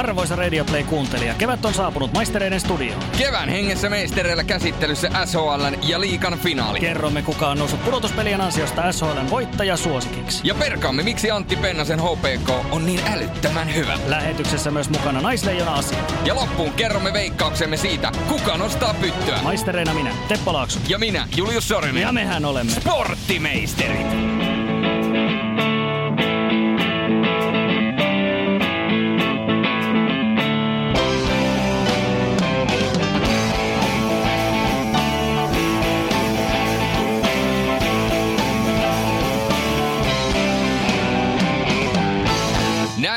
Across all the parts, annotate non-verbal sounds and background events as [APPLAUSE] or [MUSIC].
Arvoisa Radio Play-kuuntelija, kevät on saapunut maistereiden studioon. Kevään hengessä meistereillä käsittelyssä SHLn ja Liikan finaali. Kerromme, kuka on noussut pudotuspelien ansiosta SHLn voittaja suosikiksi. Ja perkaamme, miksi Antti Pennasen HPK on niin älyttömän hyvä. Lähetyksessä myös mukana naisleijona asia. Ja loppuun kerromme veikkauksemme siitä, kuka nostaa pyttyä. Maistereina minä, Teppo Laakso. Ja minä, Julius Sorinen. Ja mehän olemme Sporttimeisterit.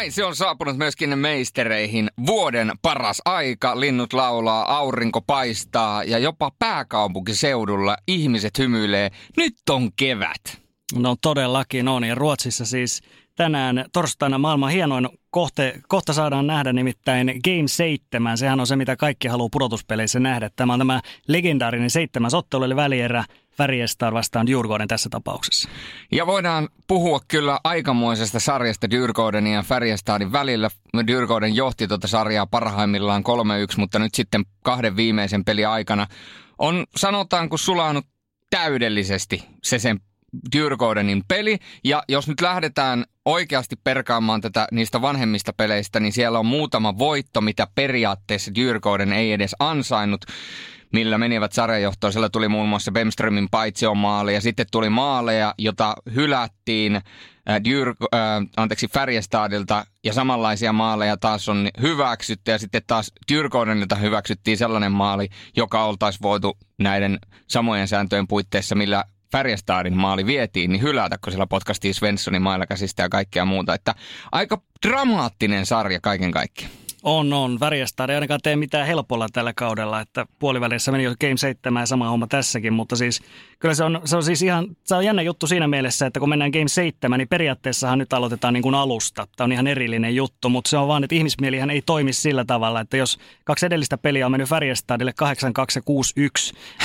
Näin se on saapunut myöskin meistereihin. Vuoden paras aika, linnut laulaa, aurinko paistaa ja jopa pääkaupunkiseudulla ihmiset hymyilee. Nyt on kevät. No todellakin on. Ja Ruotsissa siis tänään torstaina maailman hienoin kohte, kohta saadaan nähdä nimittäin Game 7. Sehän on se, mitä kaikki haluaa pudotuspeleissä nähdä. Tämä on tämä legendaarinen seitsemäs ottelu, eli välierä Färjestad vastaan Djurgården tässä tapauksessa. Ja voidaan puhua kyllä aikamoisesta sarjasta Djurgårdenin ja Färjestadin välillä. Djurgården johti tuota sarjaa parhaimmillaan 3-1, mutta nyt sitten kahden viimeisen pelin aikana on sanotaanko sulanut täydellisesti se sen Djurgårdenin peli. Ja jos nyt lähdetään oikeasti perkaamaan tätä niistä vanhemmista peleistä, niin siellä on muutama voitto, mitä periaatteessa Djurgården ei edes ansainnut millä menivät sarjajohtoon. Siellä tuli muun muassa Bemströmin maali ja sitten tuli maaleja, jota hylättiin äh, Dyr, äh, anteeksi, Färjestadilta ja samanlaisia maaleja taas on hyväksytty ja sitten taas Dyrkodenilta hyväksyttiin sellainen maali, joka oltaisi voitu näiden samojen sääntöjen puitteissa, millä Färjestadin maali vietiin, niin hylätä, kun siellä potkastiin Svenssonin mailla käsistä ja kaikkea muuta. Että aika dramaattinen sarja kaiken kaikkiaan. On, on. Värjestad ei ainakaan tee mitään helpolla tällä kaudella, että puolivälissä meni jo Game 7 ja sama homma tässäkin, mutta siis kyllä se on, se on siis ihan, se on jännä juttu siinä mielessä, että kun mennään Game 7, niin periaatteessahan nyt aloitetaan niin kuin alusta. Tämä on ihan erillinen juttu, mutta se on vaan, että ihmismielihän ei toimi sillä tavalla, että jos kaksi edellistä peliä on mennyt Färjestadille 8-2 ja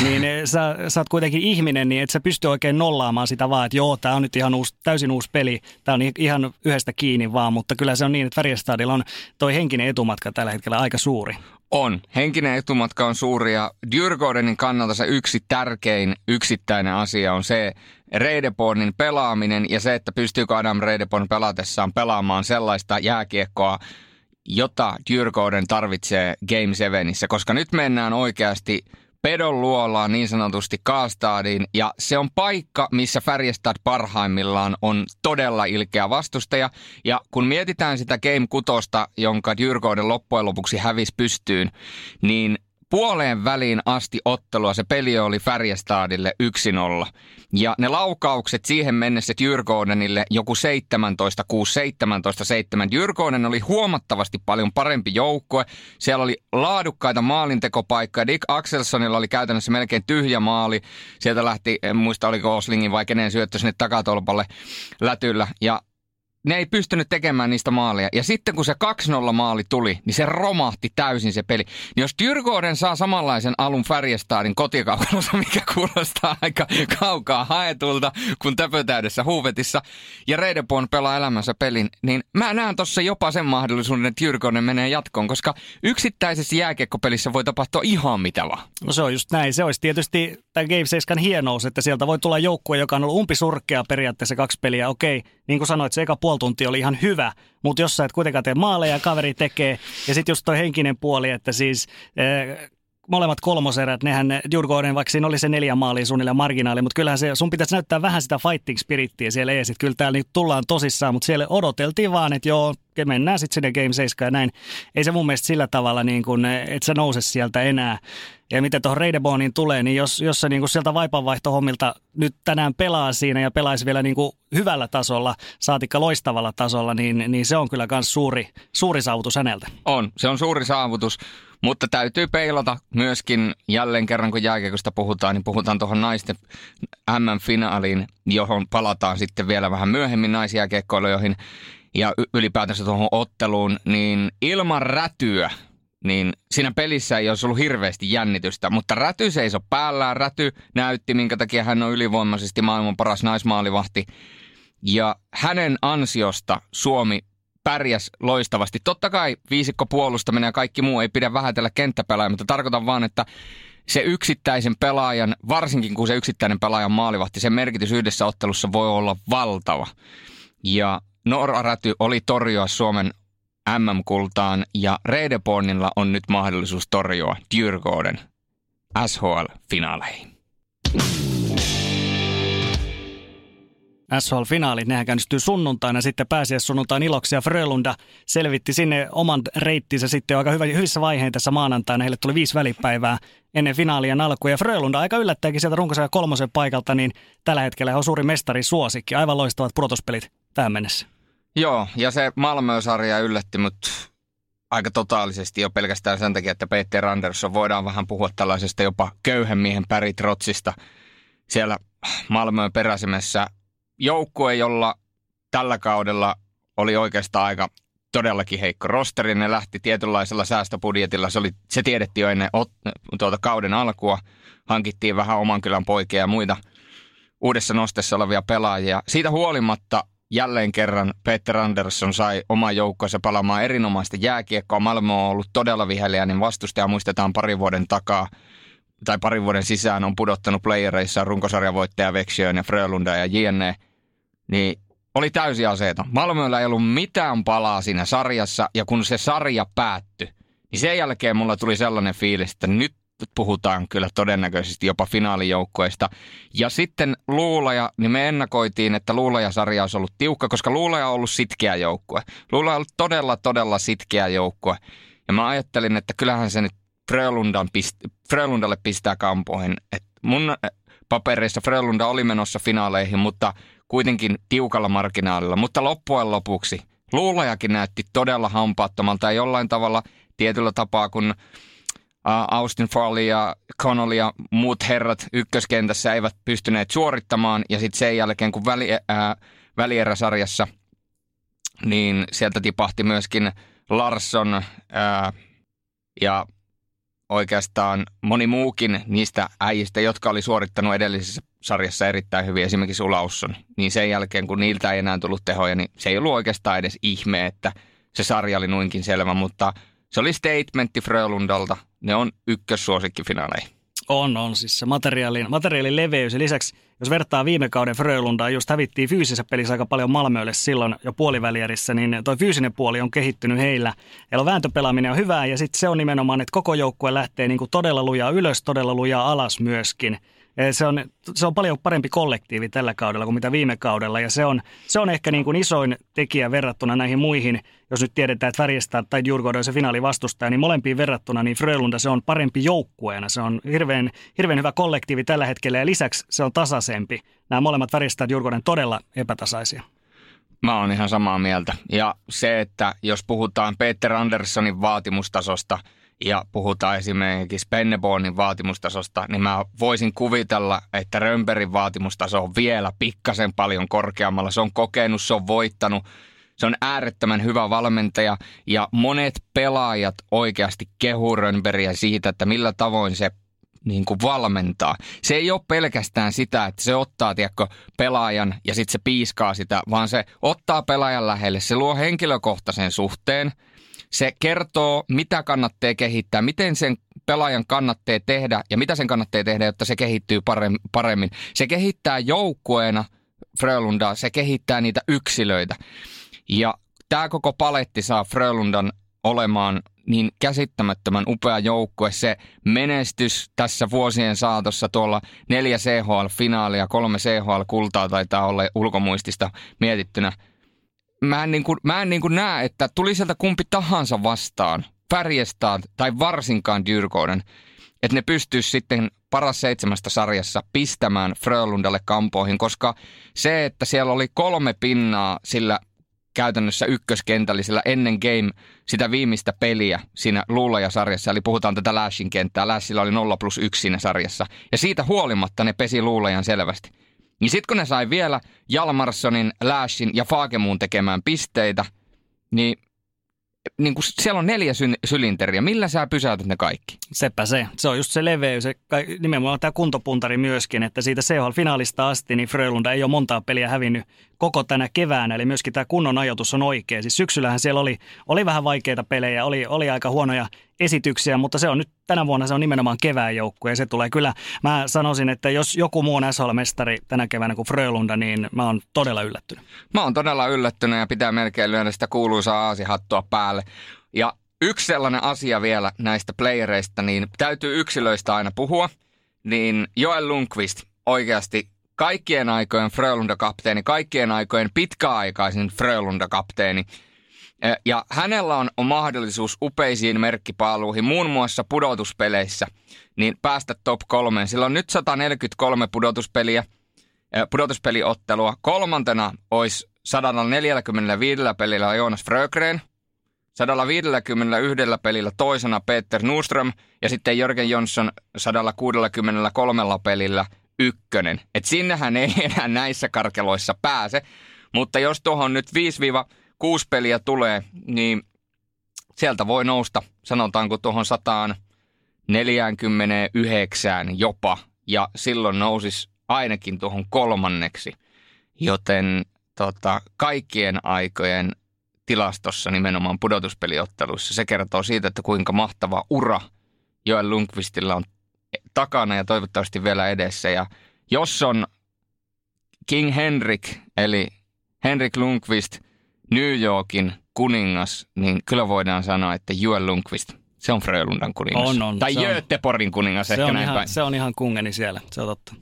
6-1, niin sä, sä oot kuitenkin ihminen, niin et sä pysty oikein nollaamaan sitä vaan, että joo, tämä on nyt ihan uusi, täysin uusi peli, tämä on ihan yhdestä kiinni vaan, mutta kyllä se on niin, että Färjestadilla on toi henkinen etumatka tällä hetkellä aika suuri. On. Henkinen etumatka on suuri ja Djurgårdenin kannalta se yksi tärkein yksittäinen asia on se Reidebornin pelaaminen ja se, että pystyykö Adam Reideborn pelatessaan pelaamaan sellaista jääkiekkoa, jota Djurgården tarvitsee Game 7, koska nyt mennään oikeasti pedon luolaa niin sanotusti Kaastadiin ja se on paikka, missä Färjestad parhaimmillaan on todella ilkeä vastustaja. Ja kun mietitään sitä Game kutosta, jonka Djurgården loppujen lopuksi hävisi pystyyn, niin puoleen väliin asti ottelua se peli oli Färjestadille 1-0. Ja ne laukaukset siihen mennessä Djurgårdenille joku 17, 6, 17, 7. Djurgården oli huomattavasti paljon parempi joukkue. Siellä oli laadukkaita maalintekopaikkoja. Dick Axelsonilla oli käytännössä melkein tyhjä maali. Sieltä lähti, en muista oliko Oslingin vai kenen syöttö sinne takatolpalle lätyllä. Ja ne ei pystynyt tekemään niistä maalia. Ja sitten kun se 2-0 maali tuli, niin se romahti täysin se peli. Niin jos Dyrgården saa samanlaisen alun Färjestadin kotikaukalossa, [LAUGHS] mikä kuulostaa aika kaukaa haetulta, kun täpötäydessä huuvetissa, ja Reidepon pelaa elämänsä pelin, niin mä näen tuossa jopa sen mahdollisuuden, että Dyrgården menee jatkoon, koska yksittäisessä jääkiekkopelissä voi tapahtua ihan mitä vaan. No se on just näin. Se olisi tietysti tämä Game 7 hienous, että sieltä voi tulla joukkue, joka on ollut umpisurkea periaatteessa kaksi peliä. Okei, niin kuin sanoit, se eka puoli tuntia oli ihan hyvä, mutta jos sä et kuitenkaan tee maaleja, kaveri tekee. Ja sitten just toi henkinen puoli, että siis eh, molemmat kolmoserät, nehän Djurgården, vaikka siinä oli se neljä maalia suunnilleen marginaali, mutta kyllähän se, sun pitäisi näyttää vähän sitä fighting spirittiä siellä ees, kyllä täällä nyt tullaan tosissaan, mutta siellä odoteltiin vaan, että joo, mennään sitten sinne Game 7 ja näin. Ei se mun mielestä sillä tavalla, niin kuin, että se nouse sieltä enää. Ja mitä tuohon Reideboniin tulee, niin jos, jos se niin kuin sieltä vaipanvaihtohommilta nyt tänään pelaa siinä ja pelaisi vielä niin kuin hyvällä tasolla, saatikka loistavalla tasolla, niin, niin se on kyllä myös suuri, suuri saavutus häneltä. On, se on suuri saavutus. Mutta täytyy peilata myöskin jälleen kerran, kun jääkiekosta puhutaan, niin puhutaan tuohon naisten MM-finaaliin, johon palataan sitten vielä vähän myöhemmin naisjääkiekkoilijoihin ja ylipäätänsä tuohon otteluun, niin ilman rätyä, niin siinä pelissä ei olisi ollut hirveästi jännitystä, mutta Räty seisoi päällään. Räty näytti, minkä takia hän on ylivoimaisesti maailman paras naismaalivahti. Ja hänen ansiosta Suomi pärjäs loistavasti. Totta kai viisikko puolustaminen ja kaikki muu ei pidä vähätellä kenttäpelaajia, mutta tarkoitan vaan, että se yksittäisen pelaajan, varsinkin kun se yksittäinen pelaajan maalivahti, sen merkitys yhdessä ottelussa voi olla valtava. Ja Nora Räty oli torjua Suomen MM-kultaan ja Reidebornilla on nyt mahdollisuus torjua Djurgården SHL-finaaleihin. SHL-finaalit, nehän käynnistyy sunnuntaina sitten sunnuntain iloksi ja Frölunda selvitti sinne oman reittinsä sitten jo aika hyvä, hyvissä vaiheissa tässä maanantaina. Heille tuli viisi välipäivää ennen finaalien alkua ja Frölunda aika yllättäenkin sieltä runkosarjan kolmosen paikalta, niin tällä hetkellä on suuri mestari suosikki. Aivan loistavat purotospelit tähän mennessä. Joo, ja se Malmö-sarja yllätti mut aika totaalisesti jo pelkästään sen takia, että Peter Andersson voidaan vähän puhua tällaisesta jopa köyhän miehen päritrotsista. Siellä Malmöön peräsimessä joukkue, jolla tällä kaudella oli oikeastaan aika todellakin heikko rosteri. Ne lähti tietynlaisella säästöbudjetilla. Se, oli, se tiedettiin jo ennen ot, tuota kauden alkua. Hankittiin vähän oman kylän poikia ja muita uudessa nostessa olevia pelaajia. Siitä huolimatta jälleen kerran Peter Andersson sai oman joukkonsa palaamaan erinomaista jääkiekkoa. Malmö on ollut todella viheliäinen vastustaja. Muistetaan pari vuoden takaa tai parin vuoden sisään on pudottanut playereissa runkosarjavoittaja Veksiön ja Frölunda ja JNE – niin oli täysi aseeta. Malmöllä ei ollut mitään palaa siinä sarjassa, ja kun se sarja päättyi, niin sen jälkeen mulla tuli sellainen fiilis, että nyt puhutaan kyllä todennäköisesti jopa finaalijoukkoista. Ja sitten Luulaja, niin me ennakoitiin, että Luulaja-sarja olisi ollut tiukka, koska Luulaja on ollut sitkeä joukkue. Luulaja on ollut todella, todella sitkeä joukkue. Ja mä ajattelin, että kyllähän se nyt pist- Frölundalle pistää kampoihin. Et mun papereissa Frölunda oli menossa finaaleihin, mutta kuitenkin tiukalla marginaalilla. Mutta loppujen lopuksi luulajakin näytti todella hampaattomalta ja jollain tavalla tietyllä tapaa, kun Austin Farley ja Connolly ja muut herrat ykköskentässä eivät pystyneet suorittamaan. Ja sitten sen jälkeen, kun väli, ää, välieräsarjassa, niin sieltä tipahti myöskin Larsson ää, ja oikeastaan moni muukin niistä äijistä, jotka oli suorittanut edellisessä sarjassa erittäin hyvin, esimerkiksi Ulausson, niin sen jälkeen kun niiltä ei enää tullut tehoja, niin se ei ollut oikeastaan edes ihme, että se sarja oli noinkin selvä, mutta se oli statementti Frölundalta. Ne on ykkössuosikki finaaleihin. On, on siis se materiaalin, materiaalin leveys. Ja lisäksi, jos vertaa viime kauden Frölundaa, just hävittiin fyysisessä pelissä aika paljon Malmölle silloin jo puolivälierissä, niin toi fyysinen puoli on kehittynyt heillä. Heillä on vääntöpelaaminen on hyvää ja sitten se on nimenomaan, että koko joukkue lähtee niin kuin todella lujaa ylös, todella lujaa alas myöskin – se on, se on paljon parempi kollektiivi tällä kaudella kuin mitä viime kaudella ja se on, se on ehkä niin kuin isoin tekijä verrattuna näihin muihin, jos nyt tiedetään, että Färjestad tai Djurgården on se finaali vastustaja, niin molempiin verrattuna niin Frölunda se on parempi joukkueena. Se on hirveän, hirveän hyvä kollektiivi tällä hetkellä ja lisäksi se on tasaisempi. Nämä molemmat Färjestad ja Djurgården todella epätasaisia. Mä oon ihan samaa mieltä. Ja se, että jos puhutaan Peter Anderssonin vaatimustasosta – ja puhutaan esimerkiksi Pennebornin vaatimustasosta, niin mä voisin kuvitella, että Römberin vaatimustaso on vielä pikkasen paljon korkeammalla. Se on kokenut, se on voittanut, se on äärettömän hyvä valmentaja ja monet pelaajat oikeasti kehuu Römberiä siitä, että millä tavoin se niin kuin valmentaa. Se ei ole pelkästään sitä, että se ottaa tiedätkö, pelaajan ja sitten se piiskaa sitä, vaan se ottaa pelaajan lähelle. Se luo henkilökohtaisen suhteen – se kertoo, mitä kannattaa kehittää, miten sen pelaajan kannattaa tehdä ja mitä sen kannattaa tehdä, jotta se kehittyy paremmin. Se kehittää joukkueena Frölundaa, se kehittää niitä yksilöitä. Ja tämä koko paletti saa Frölundan olemaan niin käsittämättömän upea joukkue. Se menestys tässä vuosien saatossa tuolla neljä CHL-finaalia, kolme CHL-kultaa taitaa olla ulkomuistista mietittynä – mä en, niin kuin, mä en niin kuin näe, että tuli sieltä kumpi tahansa vastaan, Färjestad tai varsinkaan Dyrkouden, että ne pystyisi sitten paras seitsemästä sarjassa pistämään Frölundalle kampoihin, koska se, että siellä oli kolme pinnaa sillä käytännössä ykköskentällisellä ennen game sitä viimeistä peliä siinä Luulaja-sarjassa, eli puhutaan tätä Lashin kenttää. Lashilla oli 0 plus 1 siinä sarjassa, ja siitä huolimatta ne pesi Luulajan selvästi. Niin sitten kun ne sai vielä Jalmarssonin, Lashin ja Faakemuun tekemään pisteitä, niin niin kun siellä on neljä sy- sylinteriä. Millä sä pysäytät ne kaikki? Sepä se. Se on just se leveys. Se, nimenomaan tämä kuntopuntari myöskin, että siitä CHL-finaalista asti niin Frölunda ei ole montaa peliä hävinnyt koko tänä keväänä, eli myöskin tämä kunnon ajoitus on oikea. Siis syksyllähän siellä oli, oli vähän vaikeita pelejä, oli, oli aika huonoja esityksiä, mutta se on nyt tänä vuonna se on nimenomaan kevään joukkue ja se tulee kyllä, mä sanoisin, että jos joku muu on SHL-mestari tänä keväänä kuin Frölunda, niin mä oon todella yllättynyt. Mä oon todella yllättynyt ja pitää melkein lyödä sitä kuuluisaa aasihattua päälle. Ja yksi sellainen asia vielä näistä playereista, niin täytyy yksilöistä aina puhua, niin Joel Lundqvist oikeasti kaikkien aikojen Frölunda-kapteeni, kaikkien aikojen pitkäaikaisin Frölunda-kapteeni. Ja hänellä on, mahdollisuus upeisiin merkkipaaluihin, muun muassa pudotuspeleissä, niin päästä top kolmeen. Sillä on nyt 143 pudotuspeliä, pudotuspeliottelua. Kolmantena olisi 145 pelillä Jonas Frögren, 151 pelillä toisena Peter Nuström ja sitten Jörgen Jonsson 163 pelillä ykkönen. Et sinnehän ei [LAUGHS] enää näissä karkeloissa pääse, mutta jos tuohon nyt 5-6 peliä tulee, niin sieltä voi nousta, sanotaanko tuohon 149 jopa, ja silloin nousis ainakin tuohon kolmanneksi. Joten tota, kaikkien aikojen tilastossa nimenomaan pudotuspeliotteluissa. Se kertoo siitä, että kuinka mahtava ura Joel Lundqvistilla on takana ja toivottavasti vielä edessä. Ja jos on King Henrik, eli Henrik Lundqvist, New Yorkin kuningas, niin kyllä voidaan sanoa, että Joel Lundqvist, se on Frölundan kuningas. On, on. Tai Göteborgin kuningas se ehkä on näin ihan, päin. Se on ihan kungeni siellä, se on totta.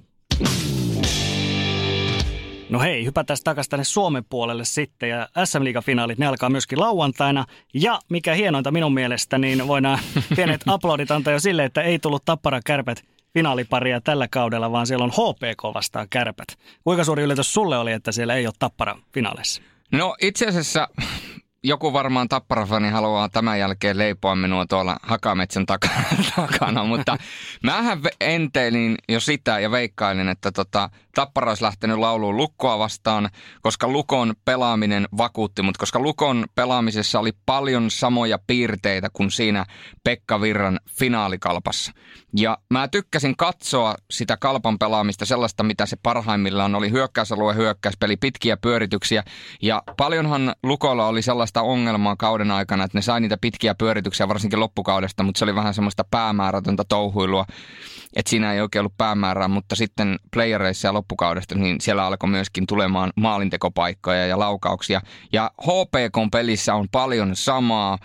No hei, hypätään takaisin tänne Suomen puolelle sitten ja SM Liiga-finaalit, ne alkaa myöskin lauantaina. Ja mikä hienointa minun mielestä, niin voidaan [LAUGHS] pienet aplodit antaa jo sille, että ei tullut Tappara Kärpät finaaliparia tällä kaudella, vaan siellä on HPK vastaan Kärpät. Kuinka suuri yllätys sulle oli, että siellä ei ole Tappara finaaleissa? No itse asiassa joku varmaan tapparafani haluaa tämän jälkeen leipoa minua tuolla Hakametsän takana, [LAUGHS] mutta mähän enteilin jo sitä ja veikkailin, että tota, Tappara olisi lähtenyt lauluun Lukkoa vastaan, koska Lukon pelaaminen vakuutti, mutta koska Lukon pelaamisessa oli paljon samoja piirteitä kuin siinä Pekka Virran finaalikalpassa. Ja mä tykkäsin katsoa sitä kalpan pelaamista sellaista, mitä se parhaimmillaan oli hyökkäysalue, hyökkäyspeli, pitkiä pyörityksiä. Ja paljonhan Lukolla oli sellaista ongelmaa kauden aikana, että ne sai niitä pitkiä pyörityksiä varsinkin loppukaudesta, mutta se oli vähän semmoista päämäärätöntä touhuilua, että siinä ei oikein ollut päämäärää, mutta sitten playereissa ja loppukaudesta, niin siellä alkoi myöskin tulemaan maalintekopaikkoja ja laukauksia. Ja HPK-pelissä on paljon samaa,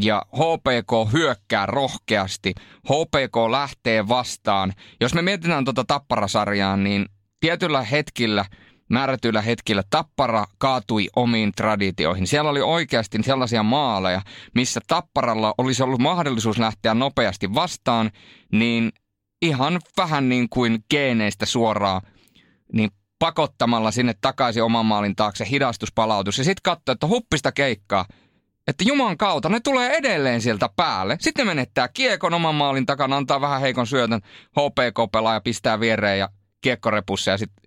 ja HPK hyökkää rohkeasti. HPK lähtee vastaan. Jos me mietitään tuota Tapparasarjaa, niin tietyllä hetkillä – määrätyillä hetkillä Tappara kaatui omiin traditioihin. Siellä oli oikeasti sellaisia maaleja, missä Tapparalla olisi ollut mahdollisuus lähteä nopeasti vastaan, niin ihan vähän niin kuin geeneistä suoraan, niin pakottamalla sinne takaisin oman maalin taakse hidastuspalautus ja sitten katsoa, että huppista keikkaa, että Juman kautta ne tulee edelleen sieltä päälle. Sitten ne menettää kiekon oman maalin takana, antaa vähän heikon syötön, HPK-pelaaja pistää viereen ja kiekkorepussa ja sitten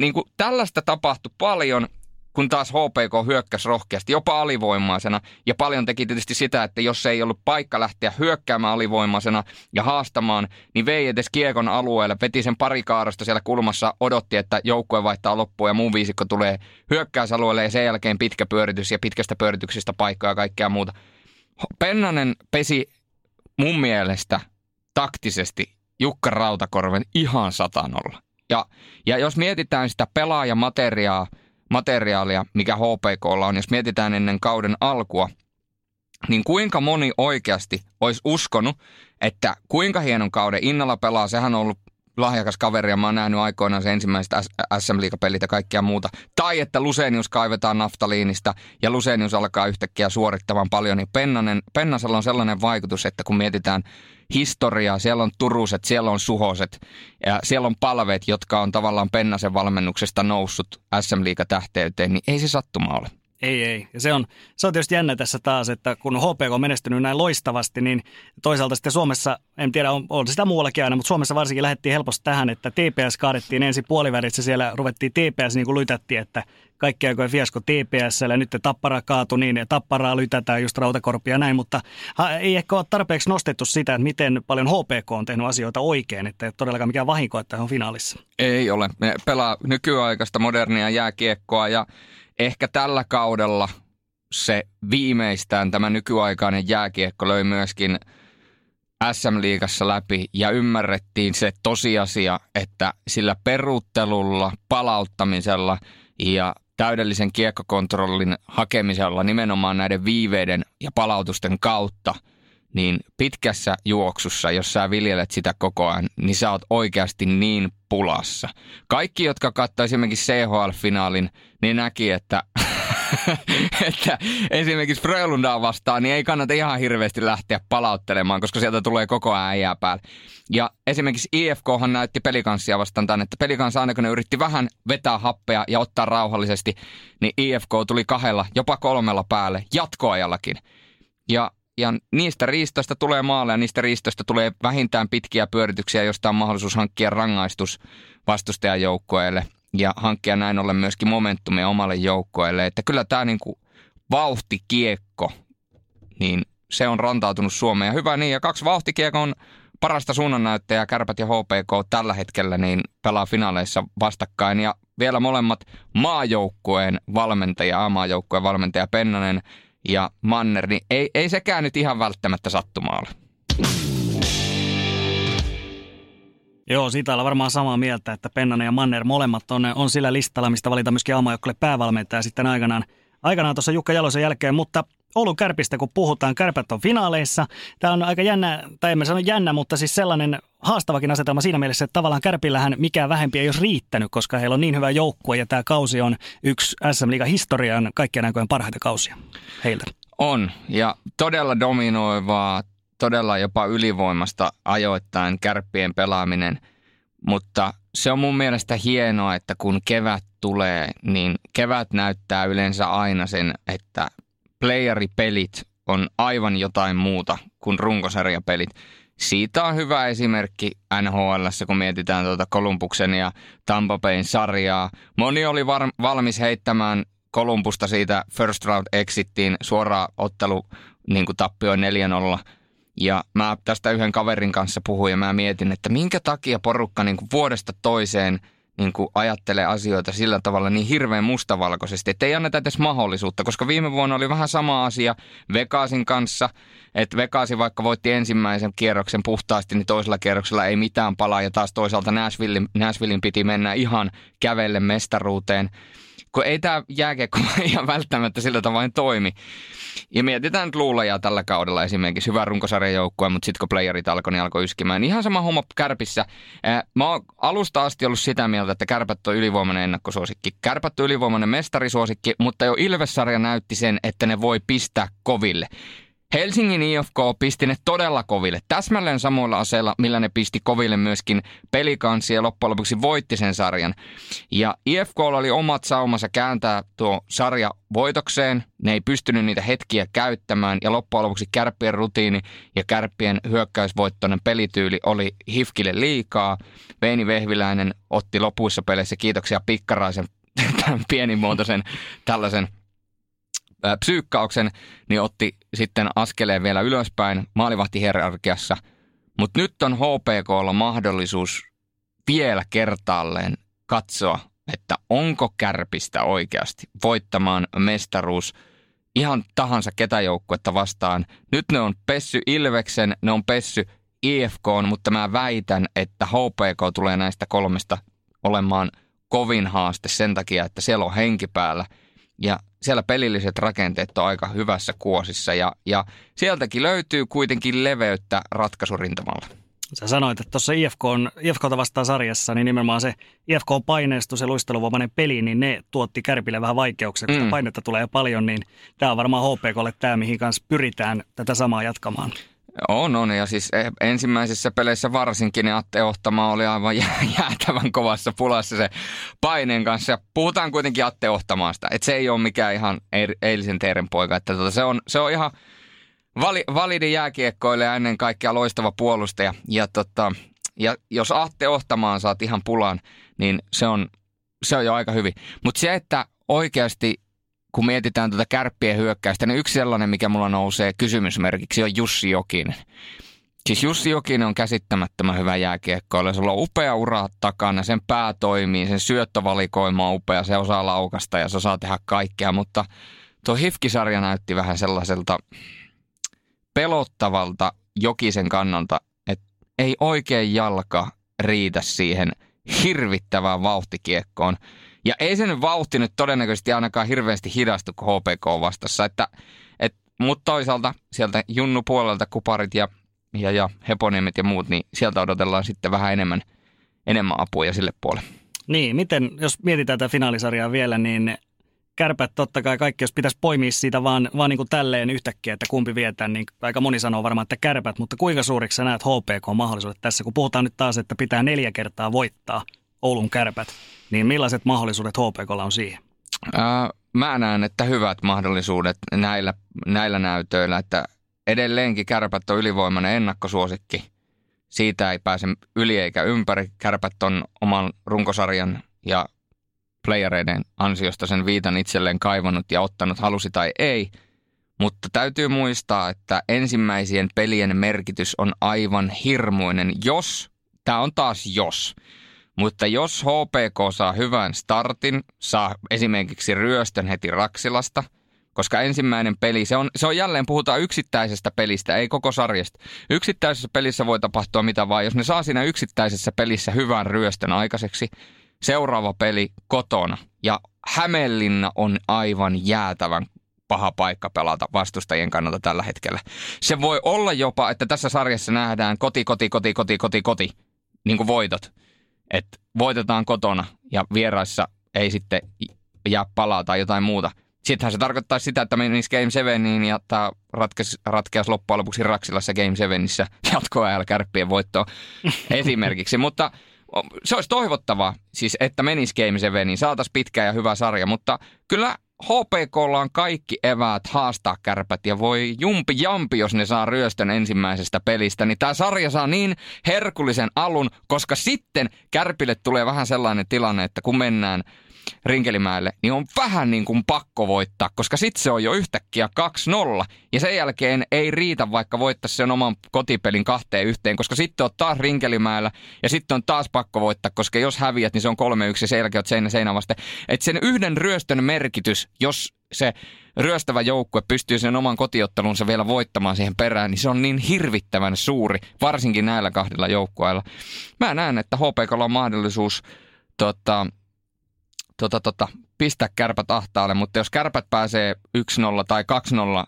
niin kuin tällaista tapahtui paljon, kun taas HPK hyökkäsi rohkeasti, jopa alivoimaisena. Ja paljon teki tietysti sitä, että jos ei ollut paikka lähteä hyökkäämään alivoimaisena ja haastamaan, niin vei edes kiekon alueelle, veti sen pari kaarasta siellä kulmassa, odotti, että joukkue vaihtaa loppuun ja muu viisikko tulee hyökkäysalueelle ja sen jälkeen pitkä pyöritys ja pitkästä pyörityksestä paikkaa ja kaikkea muuta. Pennanen pesi mun mielestä taktisesti Jukka Rautakorven ihan satanolla. Ja, ja jos mietitään sitä pelaajamateriaalia, materiaalia, mikä HPKlla on, jos mietitään ennen kauden alkua, niin kuinka moni oikeasti olisi uskonut, että kuinka hienon kauden Innalla pelaa, sehän on ollut lahjakas kaveri ja mä oon nähnyt aikoinaan se ensimmäiset SM Liigapelit ja kaikkia muuta. Tai että Lusenius kaivetaan naftaliinista ja Lusenius alkaa yhtäkkiä suorittamaan paljon, niin Pennanen, Pennasella on sellainen vaikutus, että kun mietitään historiaa, siellä on Turuset, siellä on Suhoset ja siellä on palveet, jotka on tavallaan Pennasen valmennuksesta noussut SM Liiga tähteyteen, niin ei se sattuma ole. Ei, ei. Ja se on, se on tietysti jännä tässä taas, että kun HPK on menestynyt näin loistavasti, niin toisaalta sitten Suomessa, en tiedä on, on sitä muuallakin aina, mutta Suomessa varsinkin lähdettiin helposti tähän, että TPS kaadettiin ensin puolivärissä, siellä ruvettiin TPS niin kuin lytättiin, että kaikki aikojen fiasko TPS, ja nyt Tappara kaatu niin, ja Tapparaa lytätään just rautakorpia ja näin, mutta ei ehkä ole tarpeeksi nostettu sitä, että miten paljon HPK on tehnyt asioita oikein, että ei todellakaan mikään vahinko, että on finaalissa. Ei ole. Ne pelaa nykyaikaista modernia jääkiekkoa ja ehkä tällä kaudella se viimeistään tämä nykyaikainen jääkiekko löi myöskin SM-liigassa läpi ja ymmärrettiin se tosiasia, että sillä peruuttelulla, palauttamisella ja täydellisen kiekkokontrollin hakemisella nimenomaan näiden viiveiden ja palautusten kautta, niin pitkässä juoksussa, jos sä viljelet sitä koko ajan, niin sä oot oikeasti niin pulassa. Kaikki, jotka katsoivat esimerkiksi CHL-finaalin, niin näki, että [LAUGHS] että esimerkiksi Frölundaa vastaan, niin ei kannata ihan hirveästi lähteä palauttelemaan, koska sieltä tulee koko ajan äijää päälle. Ja esimerkiksi IFKhan näytti pelikanssia vastaan tänne, että pelikans aina kun ne yritti vähän vetää happea ja ottaa rauhallisesti, niin IFK tuli kahdella, jopa kolmella päälle, jatkoajallakin. Ja ja niistä riistoista tulee maaleja, niistä riistoista tulee vähintään pitkiä pyörityksiä, josta on mahdollisuus hankkia rangaistus vastustajan joukkueelle ja hankkia näin ollen myöskin momentumia omalle joukkueelle. Että kyllä tämä niinku vauhtikiekko, niin se on rantautunut Suomeen. Ja hyvä niin, ja kaksi vauhtikiekon parasta suunnannäyttäjää, Kärpät ja HPK tällä hetkellä, niin pelaa finaaleissa vastakkain. Ja vielä molemmat maajoukkueen valmentajia, A-maajoukkueen valmentaja Pennanen ja Manner, niin ei, ei sekään nyt ihan välttämättä sattumaa ole. Joo, siitä ollaan varmaan samaa mieltä, että Pennanen ja Manner molemmat on, on sillä listalla, mistä valita myöskin Amajokkelle päävalmentaja sitten aikanaan, aikanaan tuossa Jukka Jalosen jälkeen, mutta Oulun kärpistä, kun puhutaan, kärpät on finaaleissa. Tämä on aika jännä, tai en sano jännä, mutta siis sellainen haastavakin asetelma siinä mielessä, että tavallaan kärpillähän mikään vähempi ei olisi riittänyt, koska heillä on niin hyvä joukkue ja tämä kausi on yksi SM Liigan historian kaikkien aikojen parhaita kausia heiltä. On, ja todella dominoivaa, todella jopa ylivoimasta ajoittain kärppien pelaaminen, mutta se on mun mielestä hienoa, että kun kevät tulee, niin kevät näyttää yleensä aina sen, että playeripelit on aivan jotain muuta kuin runkosarjapelit. Siitä on hyvä esimerkki NHL, kun mietitään tuota Kolumbuksen ja Tampa Bayn sarjaa. Moni oli var- valmis heittämään Kolumbusta siitä first round exittiin suoraan ottelu niin kuin tappioin 4-0. Ja mä tästä yhden kaverin kanssa puhuin ja mä mietin, että minkä takia porukka niin kuin vuodesta toiseen – niin kuin ajattelee asioita sillä tavalla niin hirveän mustavalkoisesti, että ei anneta edes mahdollisuutta, koska viime vuonna oli vähän sama asia Vegasin kanssa, että Vegasi vaikka voitti ensimmäisen kierroksen puhtaasti, niin toisella kierroksella ei mitään palaa ja taas toisaalta Nashvillein, Nashvillein piti mennä ihan kävelle mestaruuteen kun ei tämä jääkiekko [LAUGHS] ihan välttämättä sillä tavoin toimi. Ja mietitään nyt luuleja tällä kaudella esimerkiksi. Hyvä runkosarjan joukkue, mutta sitten kun playerit alkoi, niin alkoi yskimään. Ihan sama homma kärpissä. Mä oon alusta asti ollut sitä mieltä, että kärpät on ylivoimainen ennakkosuosikki. Kärpät on ylivoimainen mestarisuosikki, mutta jo Ilvessarja näytti sen, että ne voi pistää koville. Helsingin IFK pisti ne todella koville, täsmälleen samoilla aseilla, millä ne pisti koville myöskin pelikansi ja loppujen lopuksi voitti sen sarjan. Ja IFK oli omat saumansa kääntää tuo sarja voitokseen, ne ei pystynyt niitä hetkiä käyttämään ja loppujen lopuksi kärppien rutiini ja kärppien hyökkäysvoittoinen pelityyli oli Hifkille liikaa. Veini Vehviläinen otti lopuissa peleissä kiitoksia Pikkaraisen [LAUGHS] tämän pienimuotoisen tällaisen – psyykkauksen, niin otti sitten askeleen vielä ylöspäin maalivahtihierarkiassa. Mutta nyt on HPKlla mahdollisuus vielä kertaalleen katsoa, että onko kärpistä oikeasti voittamaan mestaruus ihan tahansa ketä joukkuetta vastaan. Nyt ne on pessy Ilveksen, ne on pessy IFK, mutta mä väitän, että HPK tulee näistä kolmesta olemaan kovin haaste sen takia, että siellä on henki päällä. Ja siellä pelilliset rakenteet on aika hyvässä kuosissa ja, ja sieltäkin löytyy kuitenkin leveyttä ratkaisurintamalla. Sä sanoit, että tuossa IFK on, IFKta vastaan sarjassa, niin nimenomaan se IFK-paineistus ja luisteluvoimainen peli, niin ne tuotti Kärpille vähän vaikeuksia, koska mm. painetta tulee paljon, niin tämä on varmaan HPKlle tämä, mihin kanssa pyritään tätä samaa jatkamaan. On, on. Ja siis eh, ensimmäisissä peleissä varsinkin niin Atte Ohtama oli aivan [LAUGHS] jäätävän kovassa pulassa se paineen kanssa. Ja puhutaan kuitenkin Atte Ohtamaasta. Että se ei ole mikään ihan eilisen teeren poika. Että tota, se, on, se on ihan vali, validi jääkiekkoille ja ennen kaikkea loistava puolustaja. Ja, tota, ja jos Atte Ohtamaan saat ihan pulaan, niin se on, se on jo aika hyvin. Mutta se, että oikeasti kun mietitään tuota kärppien hyökkäystä, niin yksi sellainen, mikä mulla nousee kysymysmerkiksi, on Jussi Jokinen. Siis Jussi Jokinen on käsittämättömän hyvä jääkiekkoilla. Sulla on upea ura takana, sen pää toimii, sen syöttövalikoima on upea, se osaa laukasta ja se osaa tehdä kaikkea. Mutta tuo Hifkisarja näytti vähän sellaiselta pelottavalta Jokisen kannalta, että ei oikein jalka riitä siihen hirvittävään vauhtikiekkoon. Ja ei se nyt vauhti nyt todennäköisesti ainakaan hirveästi hidastu kuin HPK vastassa. Että, et, mutta toisaalta sieltä Junnu puolelta kuparit ja, ja, ja Heponiemet ja muut, niin sieltä odotellaan sitten vähän enemmän, enemmän apuja sille puolelle. Niin, miten, jos mietitään tätä finaalisarjaa vielä, niin kärpät totta kai kaikki, jos pitäisi poimia siitä vaan, vaan niin kuin tälleen yhtäkkiä, että kumpi vietää, niin aika moni sanoo varmaan, että kärpät, mutta kuinka suuriksi sä näet HPK-mahdollisuudet tässä, kun puhutaan nyt taas, että pitää neljä kertaa voittaa Oulun kärpät, niin millaiset mahdollisuudet HPKlla on siihen? Ää, mä näen, että hyvät mahdollisuudet näillä, näillä näytöillä, että edelleenkin kärpät on ylivoimainen ennakkosuosikki. Siitä ei pääse yli eikä ympäri. Kärpät on oman runkosarjan ja playereiden ansiosta sen viitan itselleen kaivannut ja ottanut halusi tai ei. Mutta täytyy muistaa, että ensimmäisien pelien merkitys on aivan hirmuinen, jos, tämä on taas jos, mutta jos HPK saa hyvän startin, saa esimerkiksi ryöstön heti Raksilasta, koska ensimmäinen peli, se on, se on jälleen, puhutaan yksittäisestä pelistä, ei koko sarjasta. Yksittäisessä pelissä voi tapahtua mitä vaan, jos ne saa siinä yksittäisessä pelissä hyvän ryöstön aikaiseksi, seuraava peli kotona. Ja Hämeenlinna on aivan jäätävän paha paikka pelata vastustajien kannalta tällä hetkellä. Se voi olla jopa, että tässä sarjassa nähdään koti, koti, koti, koti, koti, koti, niin kuin voitot että voitetaan kotona ja vieraissa ei sitten jää palaa tai jotain muuta. Sittenhän se tarkoittaa sitä, että menisi Game 7 ja tämä ratkeisi, ratkeaisi loppujen lopuksi Raksilassa Game 7 [LAUGHS] jatkoajalla kärppien voittoon [LAUGHS] esimerkiksi. Mutta se olisi toivottavaa, siis että menisi Game 7, niin saataisiin pitkä ja hyvä sarja, mutta kyllä HPKlla on kaikki eväät haastaa kärpät ja voi jumpi jampi, jos ne saa ryöstön ensimmäisestä pelistä. Niin tämä sarja saa niin herkullisen alun, koska sitten kärpille tulee vähän sellainen tilanne, että kun mennään – Rinkelimäelle, niin on vähän niin kuin pakko voittaa, koska sitten se on jo yhtäkkiä 2-0. Ja sen jälkeen ei riitä vaikka voittaisi sen oman kotipelin kahteen yhteen, koska sitten on taas Rinkelimäellä ja sitten on taas pakko voittaa, koska jos häviät, niin se on 3-1 ja sen jälkeen seinä seinä vasten. Että sen yhden ryöstön merkitys, jos se ryöstävä joukkue pystyy sen oman kotiottelunsa vielä voittamaan siihen perään, niin se on niin hirvittävän suuri, varsinkin näillä kahdella joukkueilla. Mä näen, että HPKlla on mahdollisuus tota, tota, tota, pistää kärpät ahtaalle, mutta jos kärpät pääsee 1-0 tai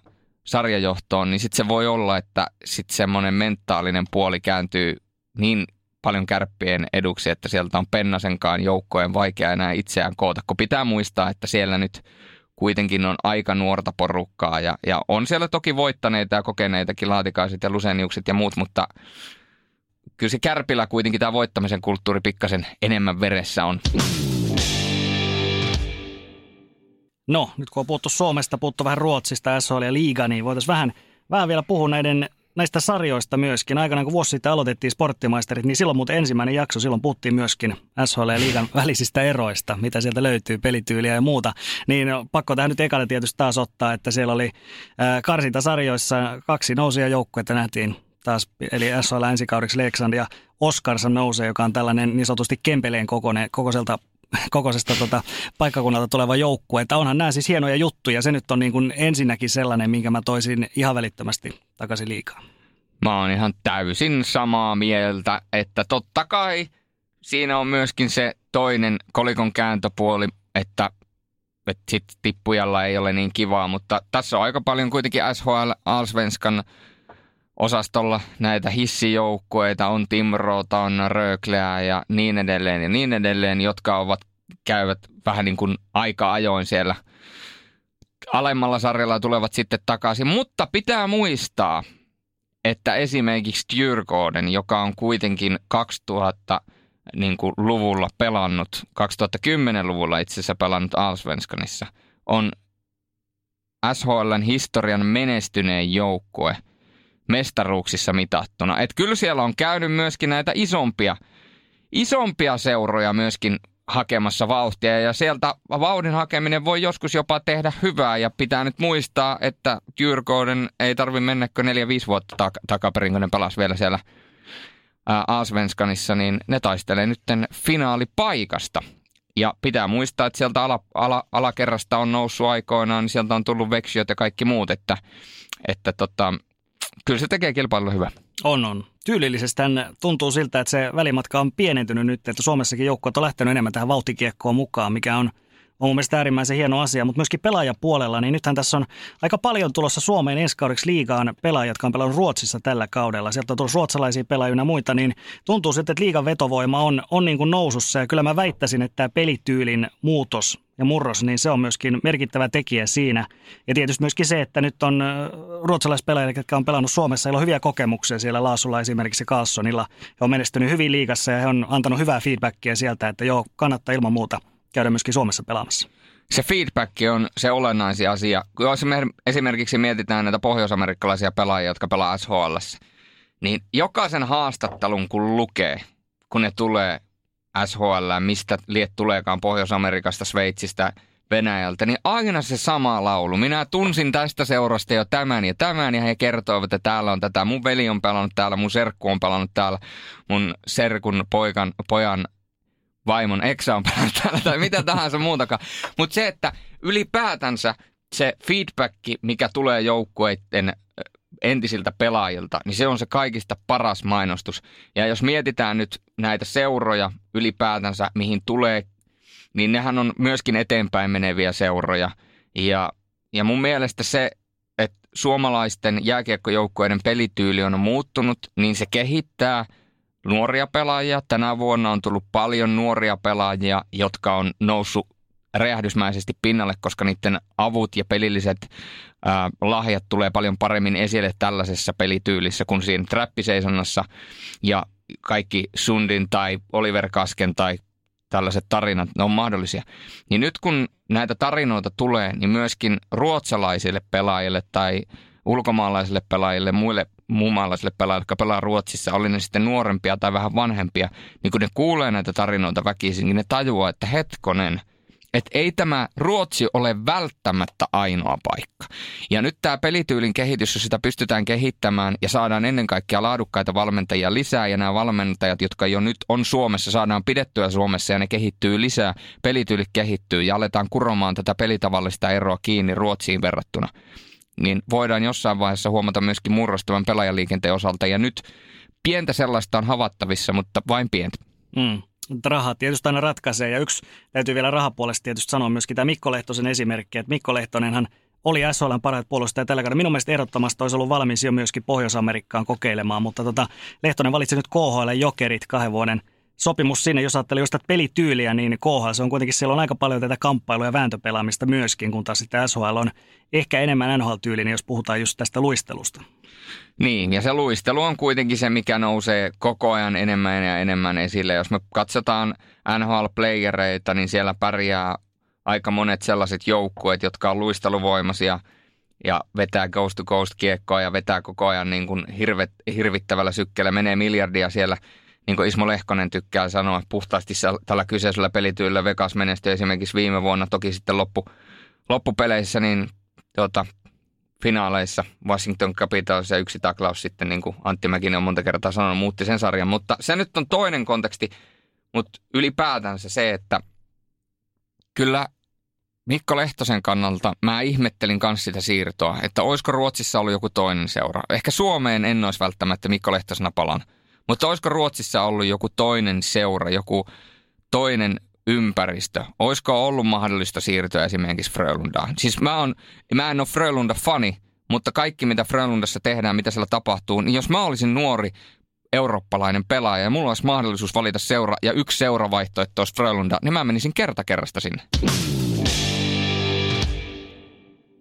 2-0 sarjajohtoon, niin sitten se voi olla, että sitten semmoinen mentaalinen puoli kääntyy niin paljon kärppien eduksi, että sieltä on Pennasenkaan joukkojen vaikea enää itseään koota, kun pitää muistaa, että siellä nyt kuitenkin on aika nuorta porukkaa ja, ja on siellä toki voittaneita ja kokeneitakin laatikaiset ja luseniukset ja muut, mutta kyllä se kärpillä kuitenkin tämä voittamisen kulttuuri pikkasen enemmän veressä on. No, nyt kun on puhuttu Suomesta, puhuttu vähän Ruotsista, SHL ja Liiga, niin voitaisiin vähän, vähän vielä puhua näiden näistä sarjoista myöskin. Aikana kun vuosi sitten aloitettiin sporttimaisterit, niin silloin muuten ensimmäinen jakso, silloin puhuttiin myöskin SHL ja liigan [LAUGHS] välisistä eroista, mitä sieltä löytyy, pelityyliä ja muuta. Niin pakko tähän nyt ekana tietysti taas ottaa, että siellä oli äh, karsintasarjoissa kaksi nousia joukkuetta nähtiin taas, eli SHL ensikaudeksi Leksand ja Oskarsan nousee, joka on tällainen niin sanotusti kempeleen kokoiselta kokoisesta tota, paikkakunnalta tuleva joukkue. Että onhan nämä siis hienoja juttuja. Se nyt on niin kuin ensinnäkin sellainen, minkä mä toisin ihan välittömästi takaisin liikaa. Mä oon ihan täysin samaa mieltä, että totta kai siinä on myöskin se toinen kolikon kääntöpuoli, että, että sit tippujalla ei ole niin kivaa, mutta tässä on aika paljon kuitenkin SHL Alsvenskan osastolla näitä hissijoukkueita, on Timroota, on Rökleää ja niin edelleen ja niin edelleen, jotka ovat käyvät vähän niin kuin aika ajoin siellä alemmalla sarjalla tulevat sitten takaisin. Mutta pitää muistaa, että esimerkiksi Djurgården, joka on kuitenkin 2000 niin kuin luvulla pelannut, 2010-luvulla itse asiassa pelannut Allsvenskanissa, on SHLn historian menestyneen joukkue mestaruuksissa mitattuna. Et kyllä siellä on käynyt myöskin näitä isompia, isompia seuroja myöskin hakemassa vauhtia ja sieltä vauhdin hakeminen voi joskus jopa tehdä hyvää ja pitää nyt muistaa, että Djurgården ei tarvi mennäkö neljä 5 vuotta tak- takaperin, kun ne pelasi vielä siellä Aasvenskanissa, niin ne taistelee nytten finaalipaikasta. Ja pitää muistaa, että sieltä ala, ala, alakerrasta on noussut aikoinaan, niin sieltä on tullut veksiöt ja kaikki muut, että, että tota, kyllä se tekee kilpailulla hyvä. On, on. Tyylillisesti tuntuu siltä, että se välimatka on pienentynyt nyt, että Suomessakin joukkueet on lähtenyt enemmän tähän vauhtikiekkoon mukaan, mikä on on mun mielestä äärimmäisen hieno asia, mutta myöskin pelaajapuolella, niin nythän tässä on aika paljon tulossa Suomeen ensi kaudeksi liigaan pelaajia, jotka on pelannut Ruotsissa tällä kaudella. Sieltä on tullut ruotsalaisia pelaajia ja muita, niin tuntuu sitten, että liigan vetovoima on, on niin kuin nousussa ja kyllä mä väittäisin, että tämä pelityylin muutos ja murros, niin se on myöskin merkittävä tekijä siinä. Ja tietysti myöskin se, että nyt on ruotsalaispelaajia, jotka on pelannut Suomessa, joilla on hyviä kokemuksia siellä Laasulla esimerkiksi Carlsonilla. He on menestynyt hyvin liigassa ja he on antanut hyvää feedbackia sieltä, että joo, kannattaa ilman muuta – käydä myöskin Suomessa pelaamassa. Se feedback on se olennaisin asia. Jos me esimerkiksi mietitään näitä pohjoisamerikkalaisia pelaajia, jotka pelaa SHL, niin jokaisen haastattelun kun lukee, kun ne tulee SHL, mistä liet tuleekaan Pohjois-Amerikasta, Sveitsistä, Venäjältä, niin aina se sama laulu. Minä tunsin tästä seurasta jo tämän ja tämän, ja he kertoivat, että täällä on tätä. Mun veli on pelannut täällä, mun serkku on pelannut täällä, mun serkun poikan, pojan vaimon eksä on täällä tai mitä tahansa muutakaan. Mutta se, että ylipäätänsä se feedback, mikä tulee joukkueiden entisiltä pelaajilta, niin se on se kaikista paras mainostus. Ja jos mietitään nyt näitä seuroja ylipäätänsä, mihin tulee, niin nehän on myöskin eteenpäin meneviä seuroja. Ja, ja mun mielestä se, että suomalaisten jääkiekkojoukkueiden pelityyli on muuttunut, niin se kehittää – nuoria pelaajia. Tänä vuonna on tullut paljon nuoria pelaajia, jotka on noussut räjähdysmäisesti pinnalle, koska niiden avut ja pelilliset ää, lahjat tulee paljon paremmin esille tällaisessa pelityylissä kuin siinä trappiseisonnassa. Ja kaikki Sundin tai Oliver Kasken tai tällaiset tarinat, ne on mahdollisia. Niin nyt kun näitä tarinoita tulee, niin myöskin ruotsalaisille pelaajille tai ulkomaalaisille pelaajille, muille muumalaisille pelaajille, jotka pelaa Ruotsissa, oli ne sitten nuorempia tai vähän vanhempia, niin kun ne kuulee näitä tarinoita väkisin, niin ne tajuaa, että hetkonen, että ei tämä Ruotsi ole välttämättä ainoa paikka. Ja nyt tämä pelityylin kehitys, jos sitä pystytään kehittämään ja saadaan ennen kaikkea laadukkaita valmentajia lisää ja nämä valmentajat, jotka jo nyt on Suomessa, saadaan pidettyä Suomessa ja ne kehittyy lisää, pelityyli kehittyy ja aletaan kuromaan tätä pelitavallista eroa kiinni Ruotsiin verrattuna niin voidaan jossain vaiheessa huomata myöskin murrostavan pelaajaliikenteen osalta. Ja nyt pientä sellaista on havattavissa, mutta vain pientä. Mm. Raha tietysti aina ratkaisee ja yksi täytyy vielä rahapuolesta tietysti sanoa myöskin tämä Mikko Lehtosen esimerkki, että Mikko Lehtonenhan oli SHLn parhaat puolustajat tällä kaudella. Minun mielestä ehdottomasti olisi ollut valmis jo myöskin Pohjois-Amerikkaan kokeilemaan, mutta tota, Lehtonen valitsi nyt KHL Jokerit kahden vuoden sopimus sinne, jos ajattelee just pelityyliä, niin KHL se on kuitenkin, siellä on aika paljon tätä kamppailua ja vääntöpelaamista myöskin, kun taas sitten SHL on ehkä enemmän NHL-tyylinen, jos puhutaan just tästä luistelusta. Niin, ja se luistelu on kuitenkin se, mikä nousee koko ajan enemmän ja enemmän esille. Jos me katsotaan NHL-playereita, niin siellä pärjää aika monet sellaiset joukkueet, jotka on luisteluvoimaisia ja vetää ghost to ghost kiekkoa ja vetää koko ajan niin kuin hirvet, hirvittävällä sykkeellä, menee miljardia siellä – niin kuin Ismo Lehkonen tykkää sanoa, puhtaasti tällä kyseisellä pelityillä Vegas menestyi esimerkiksi viime vuonna, toki sitten loppu, loppupeleissä, niin tuota, finaaleissa Washington Capitals ja yksi taklaus sitten, niin kuin Antti Mäkinen on monta kertaa sanonut, muutti sen sarjan. Mutta se nyt on toinen konteksti, mutta ylipäätänsä se, että kyllä Mikko Lehtosen kannalta mä ihmettelin kanssa sitä siirtoa, että olisiko Ruotsissa ollut joku toinen seura. Ehkä Suomeen en olisi välttämättä Mikko Lehtosena palan. Mutta olisiko Ruotsissa ollut joku toinen seura, joku toinen ympäristö? Olisiko ollut mahdollista siirtyä esimerkiksi Frölundaan? Siis mä, on, mä en ole Frölunda-fani, mutta kaikki mitä Frölundassa tehdään, mitä siellä tapahtuu, niin jos mä olisin nuori eurooppalainen pelaaja ja mulla olisi mahdollisuus valita seura ja yksi seuravaihtoehto olisi Frölunda, niin mä menisin kerta kerrasta sinne.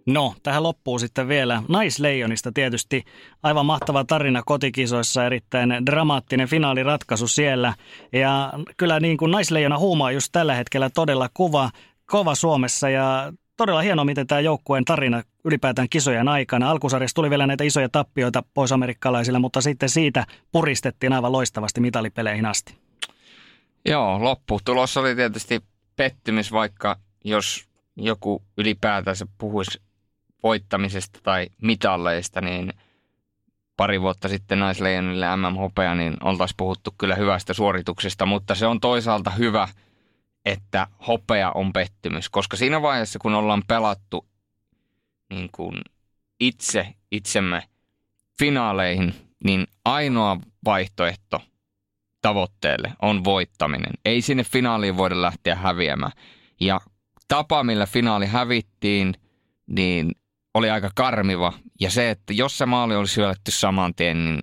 No, tähän loppuu sitten vielä naisleijonista tietysti aivan mahtava tarina kotikisoissa, erittäin dramaattinen finaaliratkaisu siellä. Ja kyllä niin kuin naisleijona huumaa just tällä hetkellä todella kuva, kova Suomessa ja todella hienoa, miten tämä joukkueen tarina ylipäätään kisojen aikana. Alkusarjassa tuli vielä näitä isoja tappioita pois amerikkalaisille, mutta sitten siitä puristettiin aivan loistavasti mitalipeleihin asti. Joo, lopputulos oli tietysti pettymys, vaikka jos joku ylipäätänsä puhuisi voittamisesta tai mitalleista, niin pari vuotta sitten naisleijonille MM-hopea, niin oltaisiin puhuttu kyllä hyvästä suorituksesta, mutta se on toisaalta hyvä, että hopea on pettymys, koska siinä vaiheessa, kun ollaan pelattu niin kuin itse itsemme finaaleihin, niin ainoa vaihtoehto tavoitteelle on voittaminen. Ei sinne finaaliin voida lähteä häviämään. Ja tapa, millä finaali hävittiin, niin oli aika karmiva. Ja se, että jos se maali olisi syöletty saman tien, niin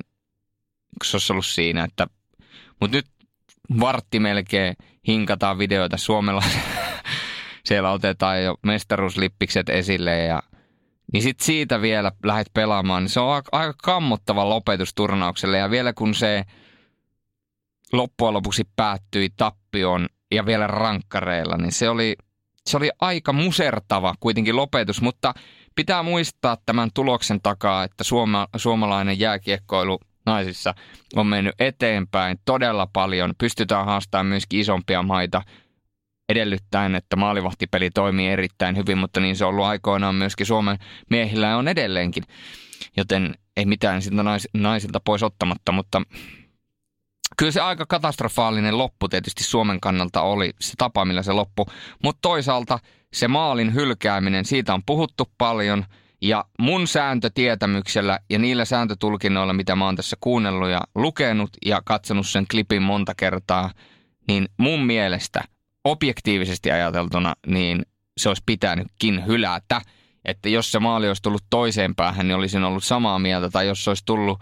se olisi ollut siinä, että... Mutta nyt vartti melkein hinkataan videoita Suomella. [LAUGHS] Siellä otetaan jo mestaruuslippikset esille ja niin sit siitä vielä lähdet pelaamaan, niin se on aika kammottava lopetus turnaukselle. Ja vielä kun se loppujen lopuksi päättyi tappioon ja vielä rankkareilla, niin se oli, se oli aika musertava kuitenkin lopetus, mutta pitää muistaa tämän tuloksen takaa, että suoma, suomalainen jääkiekkoilu naisissa on mennyt eteenpäin todella paljon. Pystytään haastamaan myöskin isompia maita edellyttäen, että maalivahtipeli toimii erittäin hyvin, mutta niin se on ollut aikoinaan myöskin Suomen miehillä ja on edelleenkin. Joten ei mitään sitä nais, naisilta pois ottamatta, mutta kyllä se aika katastrofaalinen loppu tietysti Suomen kannalta oli se tapa, millä se loppu. Mutta toisaalta se maalin hylkääminen, siitä on puhuttu paljon ja mun sääntötietämyksellä ja niillä sääntötulkinnoilla, mitä mä oon tässä kuunnellut ja lukenut ja katsonut sen klipin monta kertaa, niin mun mielestä objektiivisesti ajateltuna, niin se olisi pitänytkin hylätä. Että jos se maali olisi tullut toiseen päähän, niin olisin ollut samaa mieltä. Tai jos se olisi tullut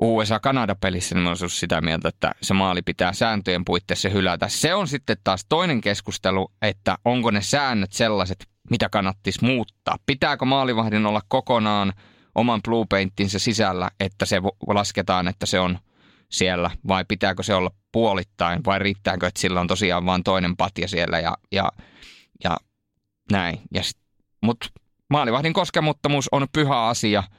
USA-Kanada-pelissä, niin olisi sitä mieltä, että se maali pitää sääntöjen puitteissa hylätä. Se on sitten taas toinen keskustelu, että onko ne säännöt sellaiset, mitä kannattisi muuttaa. Pitääkö maalivahdin olla kokonaan oman blue paintinsa sisällä, että se lasketaan, että se on siellä, vai pitääkö se olla puolittain, vai riittääkö, että sillä on tosiaan vain toinen patja siellä ja, ja, ja näin. Ja Mutta maalivahdin koskemattomuus on pyhä asia –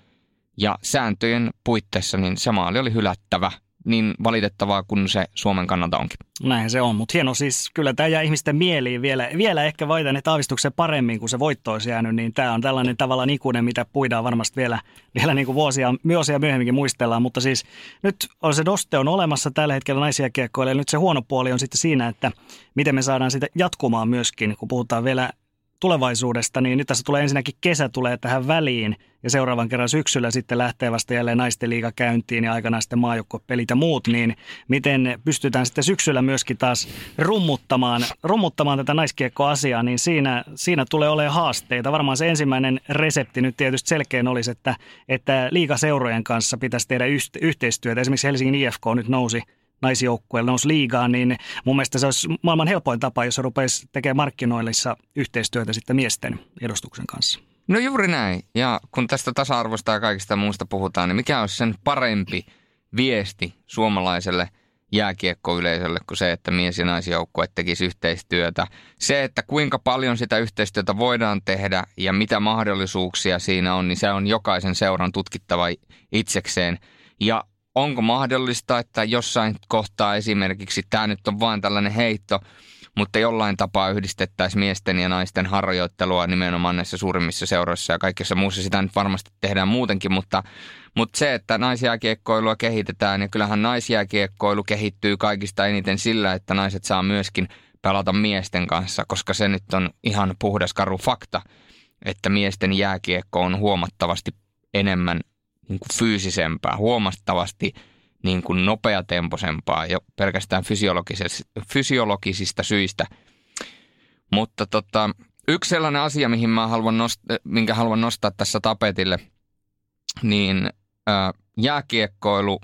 ja sääntöjen puitteissa niin se maali oli hylättävä, niin valitettavaa kuin se Suomen kannalta onkin. Näin se on, mutta hieno siis, kyllä tämä jää ihmisten mieliin vielä, vielä ehkä että aavistuksen paremmin kuin se voitto olisi jäänyt, niin tämä on tällainen tavallaan ikuinen, mitä puidaan varmasti vielä, vielä niin kuin vuosia, vuosia myöhemminkin muistellaan, mutta siis nyt on se doste on olemassa tällä hetkellä naisia kiekkoille, nyt se huono puoli on sitten siinä, että miten me saadaan sitä jatkumaan myöskin, kun puhutaan vielä tulevaisuudesta, niin nyt tässä tulee ensinnäkin kesä tulee tähän väliin ja seuraavan kerran syksyllä sitten lähtee vasta jälleen naisten liiga käyntiin ja aikanaan sitten maajoukkopelit ja muut, niin miten pystytään sitten syksyllä myöskin taas rummuttamaan, rummuttamaan tätä naiskiekkoasiaa, niin siinä, siinä tulee olemaan haasteita. Varmaan se ensimmäinen resepti nyt tietysti selkeän olisi, että, että liigaseurojen kanssa pitäisi tehdä yhteistyötä. Esimerkiksi Helsingin IFK nyt nousi naisjoukkueelle nousi liigaan, niin mun mielestä se olisi maailman helpoin tapa, jos rupeisi tekemään markkinoillissa yhteistyötä sitten miesten edustuksen kanssa. No juuri näin. Ja kun tästä tasa-arvosta ja kaikista muusta puhutaan, niin mikä olisi sen parempi viesti suomalaiselle jääkiekkoyleisölle kuin se, että mies- ja naisjoukkue tekisi yhteistyötä. Se, että kuinka paljon sitä yhteistyötä voidaan tehdä ja mitä mahdollisuuksia siinä on, niin se on jokaisen seuran tutkittava itsekseen. Ja onko mahdollista, että jossain kohtaa esimerkiksi, tämä nyt on vain tällainen heitto, mutta jollain tapaa yhdistettäisiin miesten ja naisten harjoittelua nimenomaan näissä suurimmissa seuroissa ja kaikissa muussa. Sitä nyt varmasti tehdään muutenkin, mutta, mutta se, että naisjääkiekkoilua kehitetään ja kyllähän naisjääkiekkoilu kehittyy kaikista eniten sillä, että naiset saa myöskin pelata miesten kanssa, koska se nyt on ihan puhdas karu fakta, että miesten jääkiekko on huomattavasti enemmän niin kuin fyysisempää, huomattavasti niin kuin nopeatempoisempaa jo pelkästään fysiologisista syistä. Mutta tota, yksi sellainen asia, mihin mä haluan nost- minkä haluan nostaa tässä tapetille, niin ää, jääkiekkoilu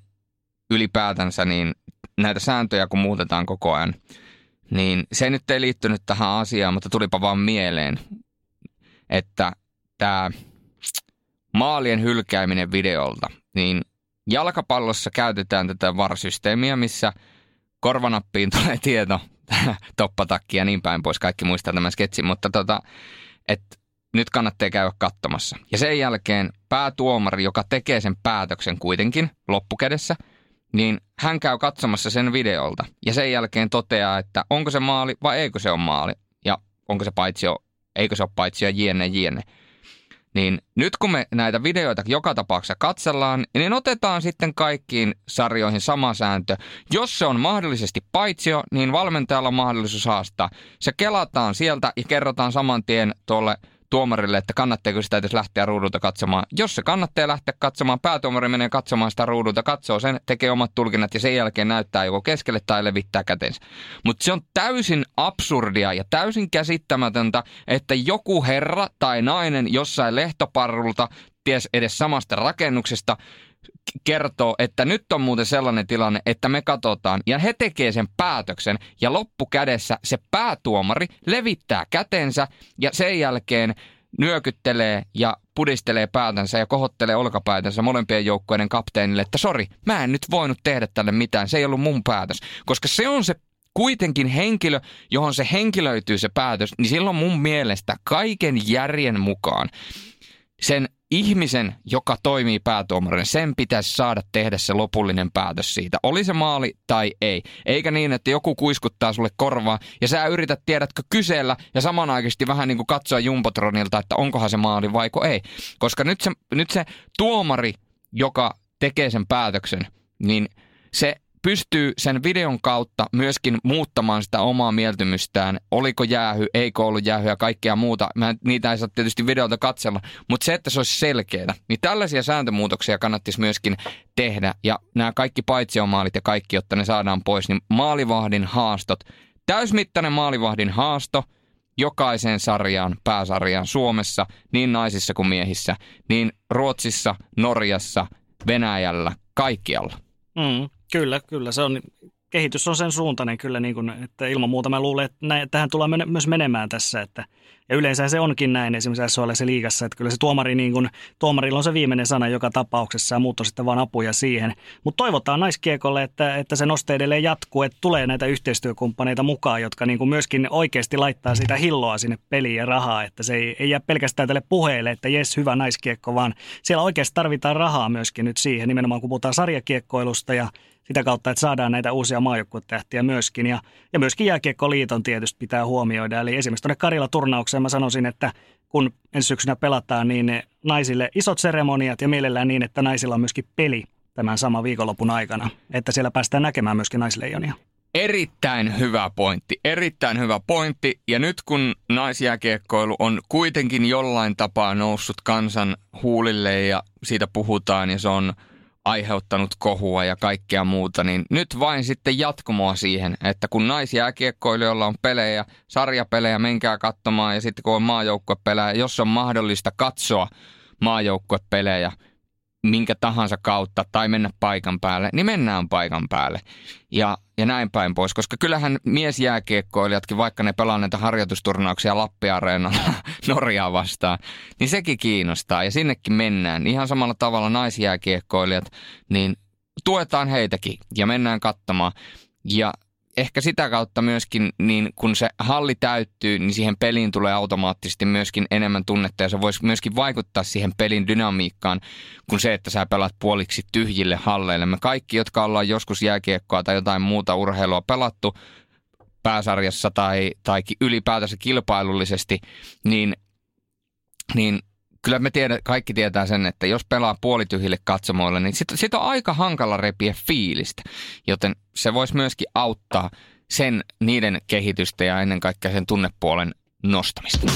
ylipäätänsä, niin näitä sääntöjä kun muutetaan koko ajan, niin se nyt ei liittynyt tähän asiaan, mutta tulipa vaan mieleen, että tämä maalien hylkääminen videolta, niin jalkapallossa käytetään tätä varsysteemiä, missä korvanappiin [LAUGHS] tulee tieto, toppatakki ja niin päin pois. Kaikki muistaa tämän sketsin, mutta tota, että nyt kannattaa käydä katsomassa. Ja sen jälkeen päätuomari, joka tekee sen päätöksen kuitenkin loppukädessä, niin hän käy katsomassa sen videolta. Ja sen jälkeen toteaa, että onko se maali vai eikö se ole maali. Ja onko se paitsio, eikö se ole paitsio jienne jienne. Niin nyt kun me näitä videoita joka tapauksessa katsellaan, niin otetaan sitten kaikkiin sarjoihin sama sääntö. Jos se on mahdollisesti paitsio, niin valmentajalla on mahdollisuus haastaa. Se kelataan sieltä ja kerrotaan saman tien tuolle tuomarille, että kannattaako sitä edes lähteä ruudulta katsomaan. Jos se kannattaa lähteä katsomaan, päätuomari menee katsomaan sitä ruudulta, katsoo sen, tekee omat tulkinnat ja sen jälkeen näyttää joko keskelle tai levittää kätensä. Mutta se on täysin absurdia ja täysin käsittämätöntä, että joku herra tai nainen jossain lehtoparrulta, ties edes samasta rakennuksesta, kertoo, että nyt on muuten sellainen tilanne, että me katsotaan. Ja he tekee sen päätöksen ja loppukädessä se päätuomari levittää kätensä ja sen jälkeen nyökyttelee ja pudistelee päätänsä ja kohottelee olkapäätänsä molempien joukkueiden kapteenille, että sori, mä en nyt voinut tehdä tälle mitään, se ei ollut mun päätös. Koska se on se kuitenkin henkilö, johon se henkilöityy se päätös, niin silloin mun mielestä kaiken järjen mukaan sen ihmisen, joka toimii päätuomarina, sen pitäisi saada tehdä se lopullinen päätös siitä. Oli se maali tai ei. Eikä niin, että joku kuiskuttaa sulle korvaa ja sä yrität, tiedätkö, kysellä ja samanaikaisesti vähän niin kuin katsoa Jumbotronilta, että onkohan se maali vaiko ei. Koska nyt se, nyt se tuomari, joka tekee sen päätöksen, niin se pystyy sen videon kautta myöskin muuttamaan sitä omaa mieltymystään. Oliko jäähy, eikö ollut jäähy ja kaikkea muuta. Mä, niitä ei saa tietysti videolta katsella, mutta se, että se olisi selkeää, niin tällaisia sääntömuutoksia kannattaisi myöskin tehdä. Ja nämä kaikki paitsiomaalit ja kaikki, jotta ne saadaan pois, niin maalivahdin haastot, täysmittainen maalivahdin haasto – jokaiseen sarjaan, pääsarjaan Suomessa, niin naisissa kuin miehissä, niin Ruotsissa, Norjassa, Venäjällä, kaikkialla. Mm. Kyllä, kyllä. Se on, kehitys on sen suuntainen kyllä, niin kuin, että ilman muuta mä luulen, että näin, tähän tullaan mene, myös menemään tässä. Että, ja yleensä se onkin näin esimerkiksi se liigassa, että kyllä se tuomari, niin kuin, tuomarilla on se viimeinen sana joka tapauksessa ja muut on sitten vaan apuja siihen. Mutta toivotaan naiskiekolle, että, että se noste edelleen jatkuu, että tulee näitä yhteistyökumppaneita mukaan, jotka niin kuin myöskin oikeasti laittaa sitä hilloa sinne peliin ja rahaa, että se ei, ei jää pelkästään tälle puheelle, että jes, hyvä naiskiekko, vaan siellä oikeasti tarvitaan rahaa myöskin nyt siihen, nimenomaan kun puhutaan sarjakiekkoilusta ja sitä kautta, että saadaan näitä uusia maajoukkuetähtiä myöskin. Ja, ja myöskin jääkiekkoliiton tietysti pitää huomioida. Eli esimerkiksi tuonne Karila-turnaukseen mä sanoisin, että kun ensi syksynä pelataan, niin naisille isot seremoniat ja mielellään niin, että naisilla on myöskin peli tämän saman viikonlopun aikana. Että siellä päästään näkemään myöskin naisleijonia. Erittäin hyvä pointti, erittäin hyvä pointti. Ja nyt kun naisjääkiekkoilu on kuitenkin jollain tapaa noussut kansan huulille ja siitä puhutaan ja se on – aiheuttanut kohua ja kaikkea muuta, niin nyt vain sitten jatkumoa siihen, että kun naisjääkiekkoilijoilla on pelejä, sarjapelejä, menkää katsomaan ja sitten kun on maajoukkuepelejä, jos on mahdollista katsoa maajoukkuepelejä, minkä tahansa kautta tai mennä paikan päälle, niin mennään paikan päälle. Ja, ja näin päin pois, koska kyllähän miesjääkiekkoilijatkin, vaikka ne pelaa näitä harjoitusturnauksia Lappi-areenalla [LAUGHS] Norjaa vastaan, niin sekin kiinnostaa ja sinnekin mennään. Ihan samalla tavalla naisjääkiekkoilijat, niin tuetaan heitäkin ja mennään katsomaan. Ja ehkä sitä kautta myöskin, niin kun se halli täyttyy, niin siihen peliin tulee automaattisesti myöskin enemmän tunnetta ja se voisi myöskin vaikuttaa siihen pelin dynamiikkaan kuin se, että sä pelat puoliksi tyhjille halleille. Me kaikki, jotka ollaan joskus jääkiekkoa tai jotain muuta urheilua pelattu pääsarjassa tai, tai ylipäätänsä kilpailullisesti, niin, niin kyllä me tiedä, kaikki tietää sen, että jos pelaa puolityhjille katsomoille, niin sitten sit on aika hankala repiä fiilistä. Joten se voisi myöskin auttaa sen niiden kehitystä ja ennen kaikkea sen tunnepuolen nostamista.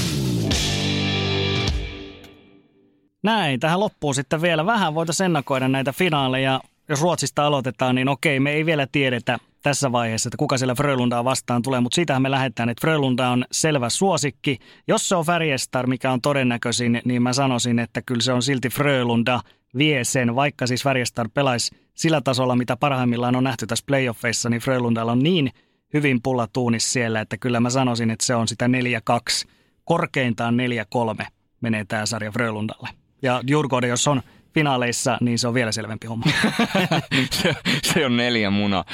Näin, tähän loppuu sitten vielä vähän voitaisiin ennakoida näitä finaaleja. Jos Ruotsista aloitetaan, niin okei, me ei vielä tiedetä, tässä vaiheessa, että kuka siellä Frölundaa vastaan tulee, mutta siitähän me lähdetään, että Frölunda on selvä suosikki. Jos se on Färjestar, mikä on todennäköisin, niin mä sanoisin, että kyllä se on silti Frölunda vie sen, vaikka siis Färjestar pelaisi sillä tasolla, mitä parhaimmillaan on nähty tässä playoffeissa, niin Frölundalla on niin hyvin pullatuunis siellä, että kyllä mä sanoisin, että se on sitä 4-2, korkeintaan 4-3 menee tämä sarja Frölundalle. Ja Djurgården, jos on finaaleissa, niin se on vielä selvempi homma. [LAUGHS] se, se on neljä munaa.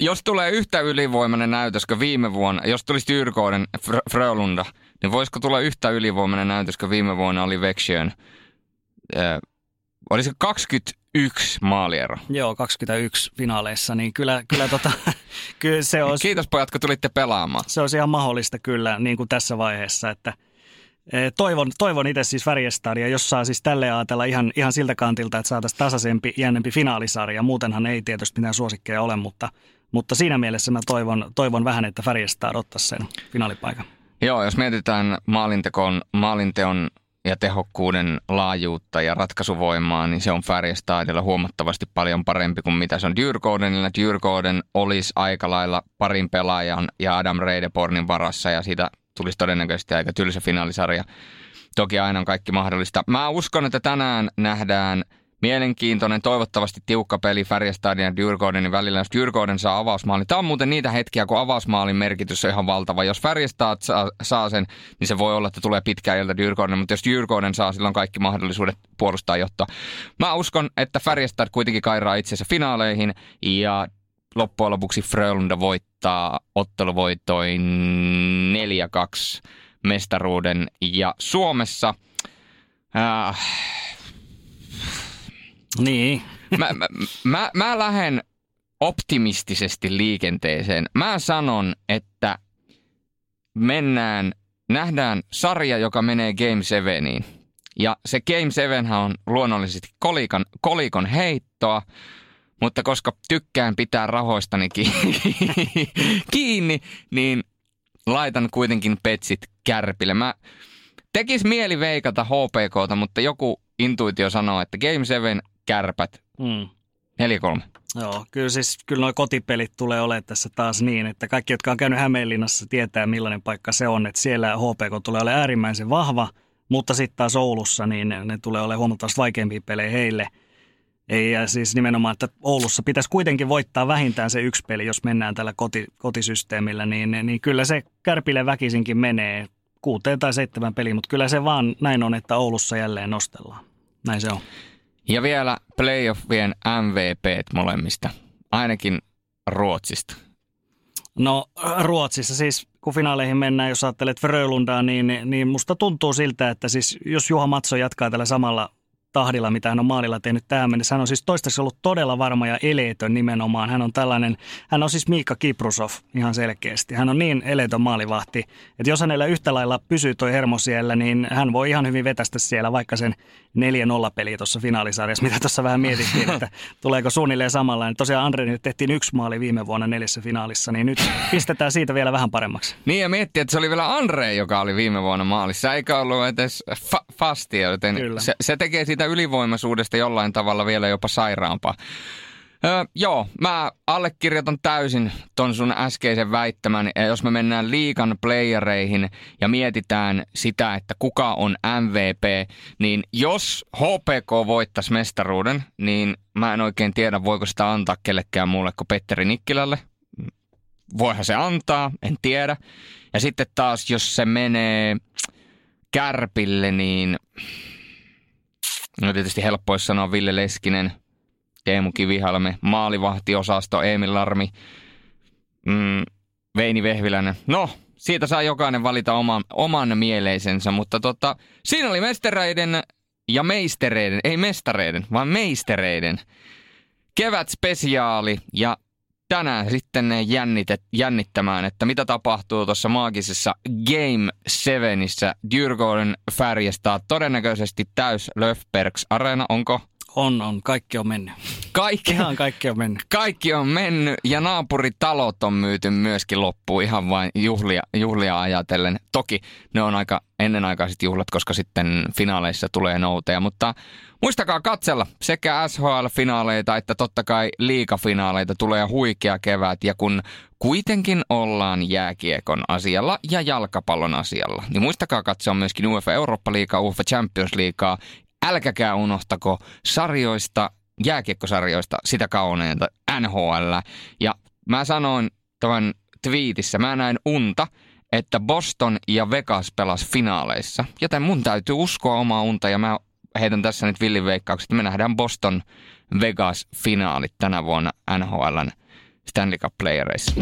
Jos tulee yhtä ylivoimainen näytös kuin viime vuonna, jos tulisi Djurgården Frölunda, niin voisiko tulla yhtä ylivoimainen näytös kuin viime vuonna oli Vexiön? Äh, olisiko 21 maaliero? Joo, 21 finaaleissa, niin kyllä, kyllä, tota, [LAUGHS] kyllä se olisi... Kiitos pojat, kun tulitte pelaamaan. Se olisi ihan mahdollista kyllä, niin kuin tässä vaiheessa, että – toivon, toivon itse siis Färjestadia, jos saa siis tälle ajatella ihan, ihan siltä kantilta, että saataisiin tasaisempi, jännempi finaalisarja. Muutenhan ei tietysti mitään suosikkeja ole, mutta, mutta siinä mielessä mä toivon, toivon vähän, että Färjestad ottaisi sen finaalipaikan. Joo, jos mietitään maalinteon, maalinteon ja tehokkuuden laajuutta ja ratkaisuvoimaa, niin se on Färjestadilla huomattavasti paljon parempi kuin mitä se on Djurgårdenilla. Djurgården olisi aika lailla parin pelaajan ja Adam Reidebornin varassa ja siitä tulisi todennäköisesti aika tylsä finaalisarja. Toki aina on kaikki mahdollista. Mä uskon, että tänään nähdään mielenkiintoinen, toivottavasti tiukka peli Färjestadin ja Djurgårdenin välillä, jos Djurgården saa avausmaalin. Tämä on muuten niitä hetkiä, kun avausmaalin merkitys on ihan valtava. Jos Färjestad saa, saa sen, niin se voi olla, että tulee pitkään ilta Djurgården, mutta jos Djurgården saa, silloin kaikki mahdollisuudet puolustaa jotta. Mä uskon, että Färjestad kuitenkin kairaa itsensä finaaleihin ja loppujen lopuksi Frölunda voittaa otteluvoitoin 4-2 mestaruuden. Ja Suomessa... Äh, niin. [LAUGHS] mä, mä, mä, mä lähden optimistisesti liikenteeseen. Mä sanon, että mennään, nähdään sarja, joka menee Game 7. Ja se Game 7 on luonnollisesti kolikon, kolikon heittoa. Mutta koska tykkään pitää rahoistani [LAUGHS] kiinni, niin laitan kuitenkin petsit kärpille. Mä tekis mieli veikata HPKta, mutta joku intuitio sanoo, että Game 7 kärpät mm. 4-3. Joo, kyllä siis kyllä nuo kotipelit tulee olemaan tässä taas niin, että kaikki, jotka on käynyt Hämeenlinnassa, tietää millainen paikka se on. Että siellä HPK tulee olemaan äärimmäisen vahva, mutta sitten taas Oulussa niin ne tulee olemaan huomattavasti vaikeampia pelejä heille – ei, ja siis nimenomaan, että Oulussa pitäisi kuitenkin voittaa vähintään se yksi peli, jos mennään tällä koti, kotisysteemillä, niin, niin kyllä se Kärpille väkisinkin menee kuuteen tai seitsemän peliä, mutta kyllä se vaan näin on, että Oulussa jälleen nostellaan. Näin se on. Ja vielä playoffien MVP molemmista, ainakin Ruotsista. No Ruotsissa siis, kun finaaleihin mennään, jos ajattelet Frölundaa, niin, niin musta tuntuu siltä, että siis jos Juha Matso jatkaa tällä samalla tahdilla, mitä hän on maalilla tehnyt tähän mennessä. Hän on siis toistaiseksi ollut todella varma ja eleetön nimenomaan. Hän on tällainen, hän on siis Miikka Kiprusov ihan selkeästi. Hän on niin eleetön maalivahti, että jos hänellä yhtä lailla pysyy toi hermo siellä, niin hän voi ihan hyvin vetästä siellä vaikka sen 4-0 peli tuossa finaalisarjassa, mitä tuossa vähän mietittiin, että [LAUGHS] tuleeko suunnilleen samanlainen. Tosiaan Andre tehtiin yksi maali viime vuonna neljässä finaalissa, niin nyt pistetään siitä vielä vähän paremmaksi. Niin ja miettiä, että se oli vielä Andre, joka oli viime vuonna maalissa, eikä ollut edes fa- fastia, joten se, se tekee siitä ylivoimaisuudesta jollain tavalla vielä jopa sairaampaa. Öö, joo, mä allekirjoitan täysin ton sun äskeisen väittämän. Ja jos me mennään liikan playereihin ja mietitään sitä, että kuka on MVP, niin jos HPK voittaisi mestaruuden, niin mä en oikein tiedä, voiko sitä antaa kellekään muulle kuin Petteri Nikkilälle. Voihan se antaa, en tiedä. Ja sitten taas, jos se menee Kärpille, niin No tietysti helppo olisi sanoa Ville Leskinen, Teemu Kivihalme, maalivahtiosasto, Emil Larmi, mm, Veini Vehviläinen. No, siitä saa jokainen valita oman, oman mieleisensä, mutta tota, siinä oli mestereiden ja meistereiden, ei mestareiden, vaan meistereiden kevät spesiaali ja tänään sitten jännitet, jännittämään, että mitä tapahtuu tuossa maagisessa Game 7issä Djurgården Färjestad. Todennäköisesti täys Löfbergs Arena, onko? On, on. Kaikki on mennyt. Kaikki, ihan kaikki on mennyt. Kaikki on mennyt ja naapuritalot on myyty myöskin loppuun ihan vain juhlia, juhlia ajatellen. Toki ne on aika ennenaikaiset juhlat, koska sitten finaaleissa tulee nouteja, mutta muistakaa katsella sekä SHL-finaaleita että totta kai liikafinaaleita tulee huikea kevät ja kun kuitenkin ollaan jääkiekon asialla ja jalkapallon asialla, niin muistakaa katsoa myöskin UEFA Eurooppa-liigaa, UEFA Champions Leaguea älkäkää unohtako sarjoista, jääkiekkosarjoista sitä kauneinta NHL. Ja mä sanoin tämän twiitissä, mä näin unta, että Boston ja Vegas pelas finaaleissa. Joten mun täytyy uskoa omaa unta ja mä heitän tässä nyt villin veikkaukset, me nähdään Boston Vegas finaalit tänä vuonna NHLn Stanley Cup Playereissa.